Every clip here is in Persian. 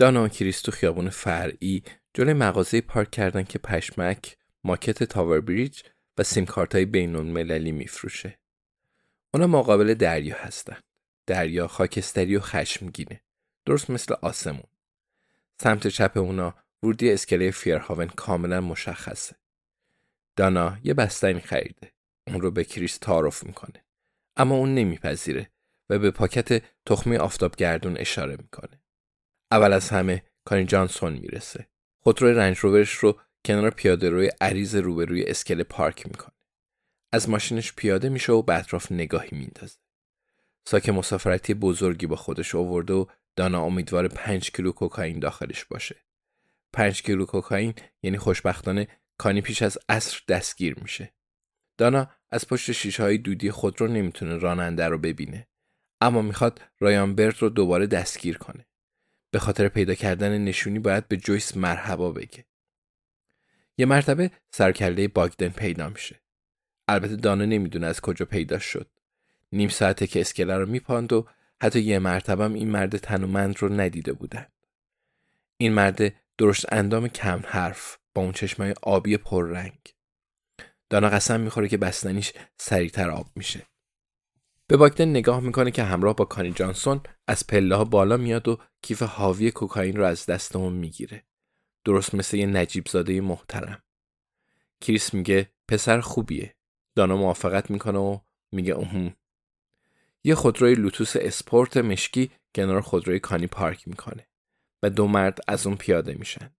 دانا و کریستو خیابون فرعی جلوی مغازه پارک کردن که پشمک، ماکت تاور بریج و سیم کارت های بینون مللی میفروشه. اونا مقابل دریا هستن. دریا خاکستری و خشمگینه. درست مثل آسمون. سمت چپ اونا ورودی اسکله فیرهاون کاملا مشخصه. دانا یه بستنی خریده. اون رو به کریس تعارف می‌کنه. اما اون نمیپذیره و به پاکت تخمه آفتابگردون اشاره می‌کنه. اول از همه کانی جانسون می‌رسه. خودروی رنج روورش رو کنار پیاده روی عریض روبروی اسکله پارک می‌کنه. از ماشینش پیاده میشه و به اطراف نگاهی میندازه. ساک مسافرتی بزرگی با خودش آورده و دانا امیدوار پنج کیلو کوکائین داخلش باشه. پنج کیلو کوکائین یعنی خوشبختانه کانی پیش از عصر دستگیر میشه. دانا از پشت شیشه های دودی خود رو نمی‌تونه راننده رو ببینه. اما می‌خواد رایان برد رو دوباره دستگیر کنه. به خاطر پیدا کردن نشونی باید به جویس مرحبا بگه. یه مرتبه سرکله باگدن پیدا میشه. البته دانا نمی‌دونه از کجا پیدا شد. نیم ساعته که اسکله رو میپاند و حتی یه مرتبم این مرد تنومند رو ندیده بودن. این مرد درشت اندام کم حرف با اون چشمای آبی پررنگ. دانا قسم می‌خوره که بستنیش سریعتر آب میشه. به باگدن نگاه می‌کنه که همراه با کانی جانسون از پله ها بالا میاد و کیف حاوی کوکائین رو از دست اون می‌گیره. درست مثل یه نجیب زاده محترم. کریس میگه پسر خوبیه. دانا موافقت می‌کنه و میگه اوهم. یه خودروی لوتوس اسپورت مشکی کنار خودروی کانی پارک می‌کنه و دو مرد از اون پیاده میشن.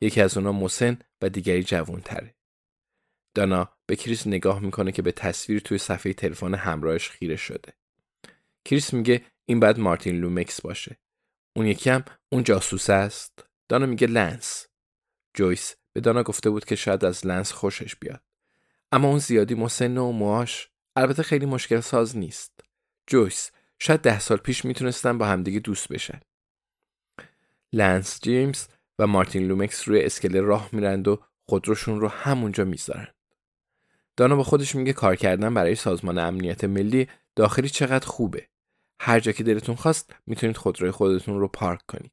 یکی از اونا مسن و دیگری جوان تره. دانا به کریس نگاه می‌کنه که به تصویر توی صفحه تلفن همراهش خیره شده. کریس میگه این باید مارتین لومکس باشه. اون یکی هم اون جاسوس است. دانا میگه لنس. جویس به دانا گفته بود که شاید از لنس خوشش بیاد. اما اون زیادی مسن و موهاش البته خیلی مشکل ساز نیست. جویس شاید ده سال پیش می‌تونستن با همدیگه دوست بشن. لنس جیمز و مارتین لومکس روی اسکله راه میرند و خودروشون رو همونجا می‌ذارن. دانا با خودش میگه کار کردن برای سازمان امنیت ملی داخلی چقدر خوبه. هر جا که دلتون خواست می‌تونید خودروی خودتون رو پارک کنید.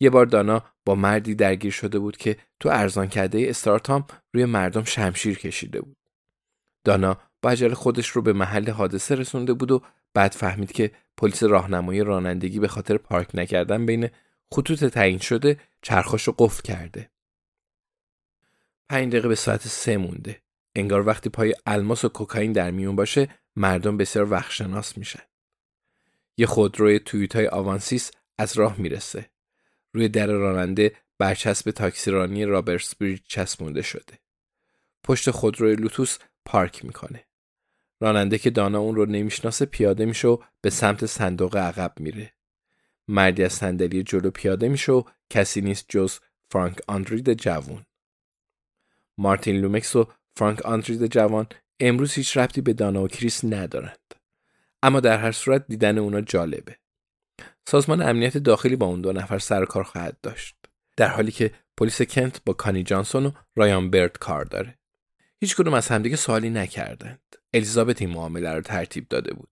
یه بار دانا با مردی درگیر شده بود که تو ارزان کرده استارتام روی مردم شمشیر کشیده بود. دانا با عجله خودش رو به محل حادثه رسونده بود و بعد فهمید که پلیس راهنمایی رانندگی به خاطر پارک نکردن بین خطوط تعیین شده چرخاش رو قفل کرده. پنج دقیقه به ساعت سه مونده. انگار وقتی پای الماس و کوکائین در میون باشه مردم بسیار وقتشناس میشن. یه خودروی تویوتای آوانسیس از راه می‌رسه. روی در راننده برچسب تاکسیرانی رابرتس بریج چسبونده شده. پشت خودروی لوتوس پارک می‌کنه. راننده که دانا اون رو نمی‌شناسه پیاده میشه و به سمت صندوق عقب میره. مردی از صندلی جلو پیاده میشه و کسی نیست جز فرانک آندرید جوون. مارتین لومکس و فرانک آندرید جوان امروز هیچ ربطی به دانا و کریس ندارند. اما در هر صورت دیدن اونا جالبه. سازمان امنیت داخلی با اون دو نفر سر کار خواهد داشت. در حالی که پلیس کنت با کانی جانسون و رایان برد کار داره. هیچ کدوم از همدیگه سوالی نکردند. الیزابت این معامله رو ترتیب داده بود.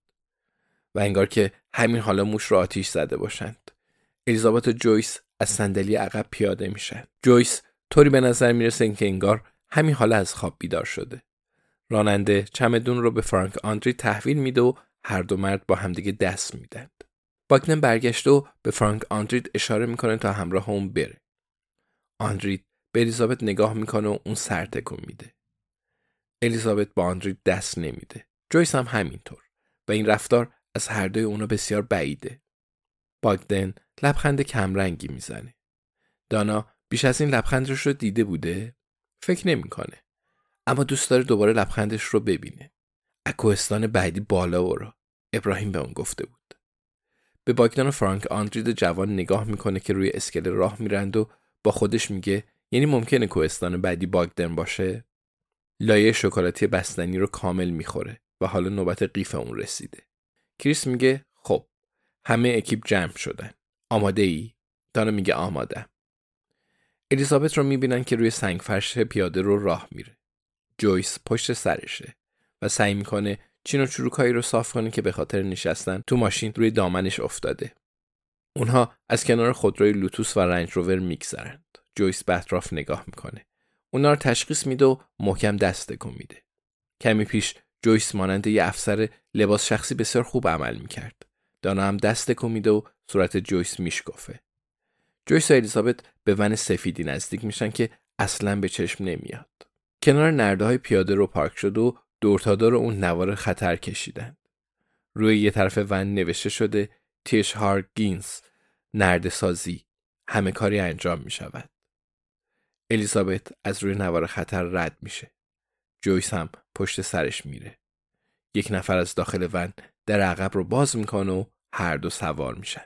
و انگار که همین حالا موش رو آتیش زده باشند. الیزابت و جویس از صندلی عقب پیاده میشن. جویس طوری به نظر می‌رسه که انگار همین حالا از خواب بیدار شده. راننده چمدون رو به فرانک آندری تحویل میده و هر دو مرد با همدیگه دست میدند باگنن برگشته و به فرانک آندرید اشاره می‌کنه تا همراه اون بره. آندرید به الیزابت نگاه می‌کنه و اون سر تکون میده. الیزابت با آندرید دست نمیده. جویس هم همینطور و این رفتار از هر دوی اونا بسیار بعیده. باگدن لبخند کمرنگی می‌زنه. دانا بیش از این لبخندش رو دیده بوده؟ فکر نمی‌کنه. اما دوست داره دوباره لبخندش رو ببینه. اکوهستان بعدی بالا برو ابراهیم به اون گفته بود. به باگدان و فرانک آندرید جوان نگاه می‌کنه که روی اسکله راه میرند و با خودش میگه یعنی ممکنه کوهستان بعدی باگدن باشه؟ لایه شکلاتی بستنی رو کامل می‌خوره و حالا نوبت قیف اون رسیده. کریس میگه خب همه اکیپ جمع شدن. آماده ای؟ دانا میگه آماده الیزابت رو می‌بینن که روی سنگ فرش پیاده رو راه میره. جویس پشت سرشه و سعی می‌کنه چین و چروکایی رو صاف کنه که به خاطر نشستن تو ماشین روی دامنش افتاده. اونها از کنار خودروی لوتوس و رنج روور میگذرند. جویس به اطراف نگاه می‌کنه. اونا رو تشخیص میده و محکم دست تکون میده. کمی پیش جویس مانند یه افسر لباس شخصی بسیار خوب عمل می‌کرد. دانا هم دست تکون میده و صورت جویس می‌شکفه. جویس و الیزابت به ون سفیدی نزدیک میشن که اصلا به چشم نمیاد کنار نرده های پیاده رو پارک شده و دورتادور اون نوار خطر کشیدن روی یه طرف ون نوشته شده تیش هار گینز نرد سازی همه کاری انجام می شود. الیزابت از روی نوار خطر رد میشه. جویس هم پشت سرش میره. یک نفر از داخل ون در عقب رو باز می‌کنه و هر دو سوار میشن.